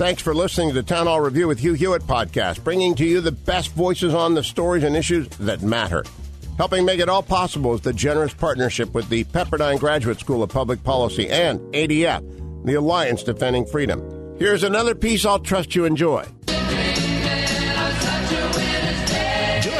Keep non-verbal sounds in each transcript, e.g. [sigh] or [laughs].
Thanks for listening to the Town Hall Review with Hugh Hewitt podcast, bringing to you the best voices on the stories and issues that matter. Helping make it all possible is the generous partnership with the Pepperdine Graduate School of Public Policy and ADF, the Alliance Defending Freedom. Here's another piece I'll trust you enjoy. Doing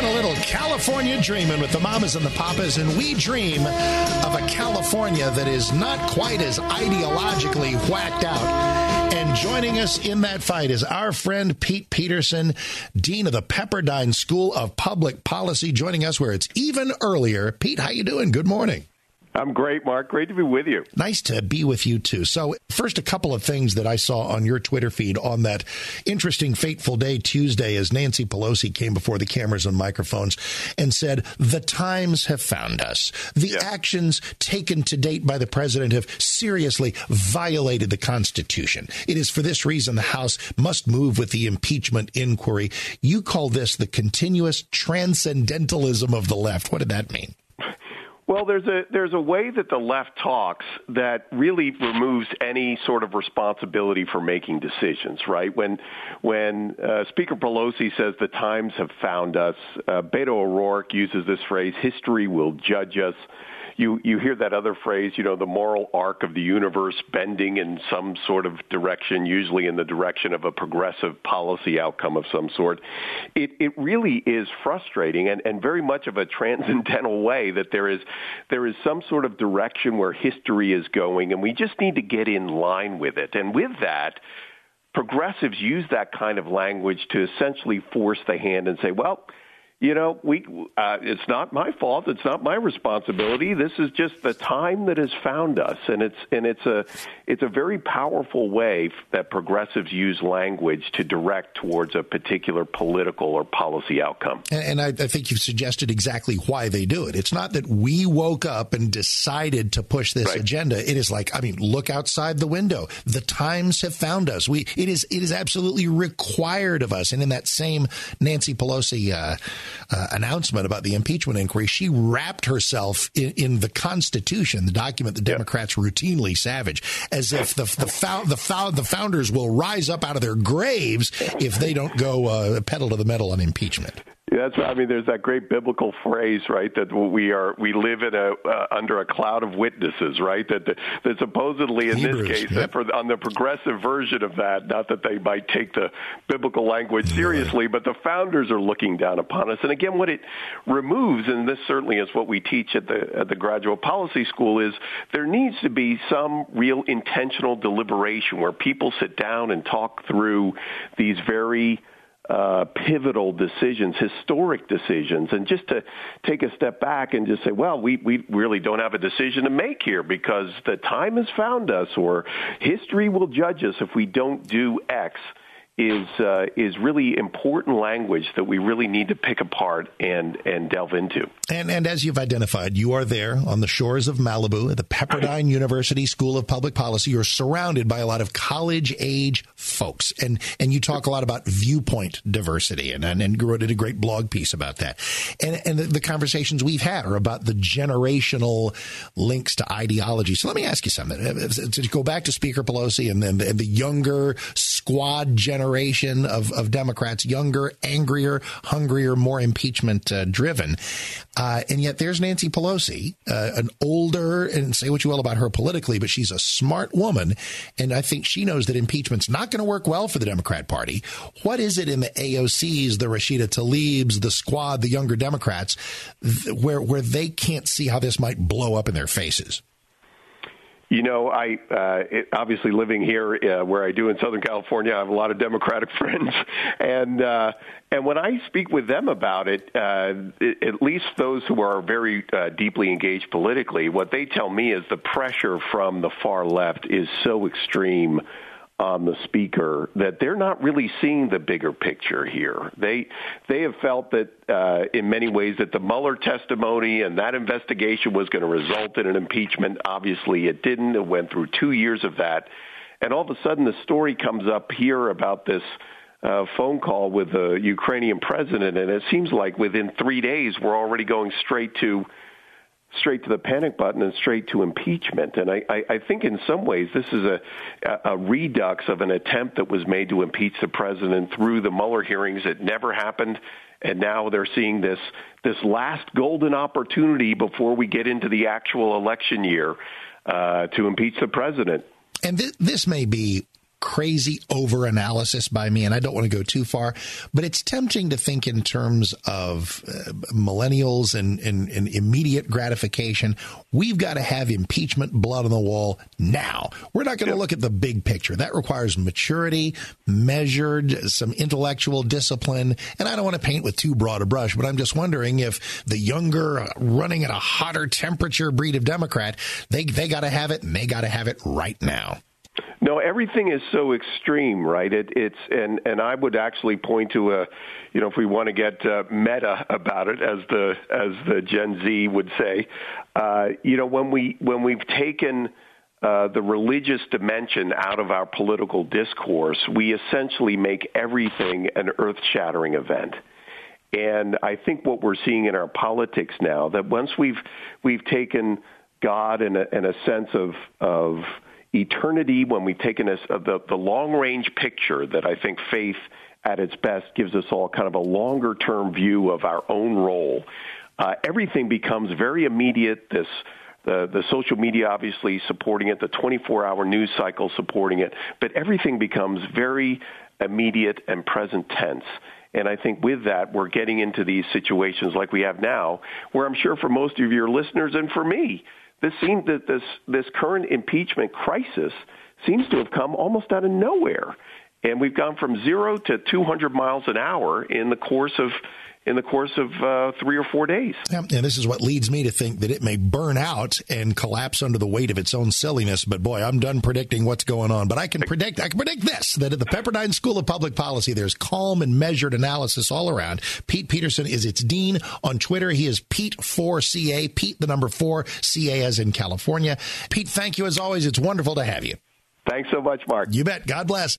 a little California dreaming with the mamas and the papas, and we dream of a California that is not quite as ideologically whacked out. And joining us in that fight is our friend Pete Peterson, Dean of the Pepperdine School of Public Policy, joining us where it's even earlier. Pete, how you doing? Good morning. I'm great, Mark. Great to be with you. Nice to be with you too. So, first, a couple of things that I saw on your Twitter feed on that interesting, fateful day, Tuesday, as Nancy Pelosi came before the cameras and microphones and said, The times have found us. The yeah. actions taken to date by the president have seriously violated the Constitution. It is for this reason the House must move with the impeachment inquiry. You call this the continuous transcendentalism of the left. What did that mean? Well, there's a there's a way that the left talks that really removes any sort of responsibility for making decisions. Right when when uh, Speaker Pelosi says the times have found us, uh, Beto O'Rourke uses this phrase: "History will judge us." You you hear that other phrase, you know, the moral arc of the universe bending in some sort of direction, usually in the direction of a progressive policy outcome of some sort. It it really is frustrating and, and very much of a transcendental way that there is there is some sort of direction where history is going and we just need to get in line with it. And with that, progressives use that kind of language to essentially force the hand and say, well, you know, we uh, it's not my fault. It's not my responsibility. This is just the time that has found us, and it's and it's a it's a very powerful way that progressives use language to direct towards a particular political or policy outcome. And, and I, I think you've suggested exactly why they do it. It's not that we woke up and decided to push this right. agenda. It is like, I mean, look outside the window. The times have found us. We it is it is absolutely required of us. And in that same Nancy Pelosi. Uh, uh, announcement about the impeachment inquiry, she wrapped herself in, in the Constitution, the document the Democrats yep. routinely savage, as if the the, fo- the, fo- the founders will rise up out of their graves if they don't go uh, pedal to the metal on impeachment. Yeah, that's I mean. There's that great biblical phrase, right? That we are we live in a uh, under a cloud of witnesses, right? That that supposedly in Hebrews, this case, yep. for, on the progressive version of that, not that they might take the biblical language seriously, right. but the founders are looking down upon us. And again, what it removes, and this certainly is what we teach at the at the graduate policy school, is there needs to be some real intentional deliberation where people sit down and talk through these very uh, pivotal decisions, historic decisions, and just to take a step back and just say, well, we, we really don't have a decision to make here because the time has found us or history will judge us if we don't do X is uh, is really important language that we really need to pick apart and and delve into. And and as you've identified, you are there on the shores of Malibu at the Pepperdine [laughs] University School of Public Policy. You're surrounded by a lot of college age folks, and and you talk a lot about viewpoint diversity, and and, and wrote a great blog piece about that. And and the, the conversations we've had are about the generational links to ideology. So let me ask you something. To go back to Speaker Pelosi and then the, the younger squad generation generation of, of Democrats, younger, angrier, hungrier, more impeachment uh, driven. Uh, and yet there's Nancy Pelosi, uh, an older, and say what you will about her politically, but she's a smart woman. And I think she knows that impeachment's not going to work well for the Democrat Party. What is it in the AOCs, the Rashida Tlaibs, the squad, the younger Democrats, th- where, where they can't see how this might blow up in their faces? You know, I uh, it, obviously living here uh, where I do in Southern California, I have a lot of Democratic [laughs] friends, and uh, and when I speak with them about it, uh, it at least those who are very uh, deeply engaged politically, what they tell me is the pressure from the far left is so extreme on the speaker that they're not really seeing the bigger picture here. They they have felt that uh, in many ways that the Mueller testimony and that investigation was going to result in an impeachment. Obviously, it didn't. It went through two years of that, and all of a sudden, the story comes up here about this. Uh, phone call with the Ukrainian president, and it seems like within three days we're already going straight to straight to the panic button and straight to impeachment. And I, I, I think in some ways this is a, a redux of an attempt that was made to impeach the president through the Mueller hearings. It never happened. And now they're seeing this this last golden opportunity before we get into the actual election year uh, to impeach the president. And th- this may be crazy over analysis by me, and I don't want to go too far, but it's tempting to think in terms of uh, millennials and, and, and, immediate gratification. We've got to have impeachment blood on the wall now. We're not going to look at the big picture. That requires maturity, measured, some intellectual discipline. And I don't want to paint with too broad a brush, but I'm just wondering if the younger, uh, running at a hotter temperature breed of Democrat, they, they got to have it and they got to have it right now. No, everything is so extreme, right? It, it's and and I would actually point to a, you know, if we want to get uh, meta about it, as the as the Gen Z would say, uh, you know, when we when we've taken uh, the religious dimension out of our political discourse, we essentially make everything an earth-shattering event. And I think what we're seeing in our politics now that once we've we've taken God and a, in a sense of of eternity, when we've taken a, the, the long range picture that I think faith at its best gives us all kind of a longer term view of our own role, uh, everything becomes very immediate. This the, the social media obviously supporting it, the 24 hour news cycle supporting it, but everything becomes very immediate and present tense. And I think with that, we're getting into these situations like we have now, where I'm sure for most of your listeners and for me, this seems that this this current impeachment crisis seems to have come almost out of nowhere, and we've gone from zero to 200 miles an hour in the course of in the course of uh, three or four days. Yeah, and this is what leads me to think that it may burn out and collapse under the weight of its own silliness. But boy, I'm done predicting what's going on. But I can predict, I can predict this: that at the Pepperdine School of Public Policy, there's calm and measured analysis all around. Pete Peterson is its dean on Twitter. He is Pete4CA, Pete the number four, CA as in California. Pete, thank you as always. It's wonderful to have you. Thanks so much, Mark. You bet. God bless.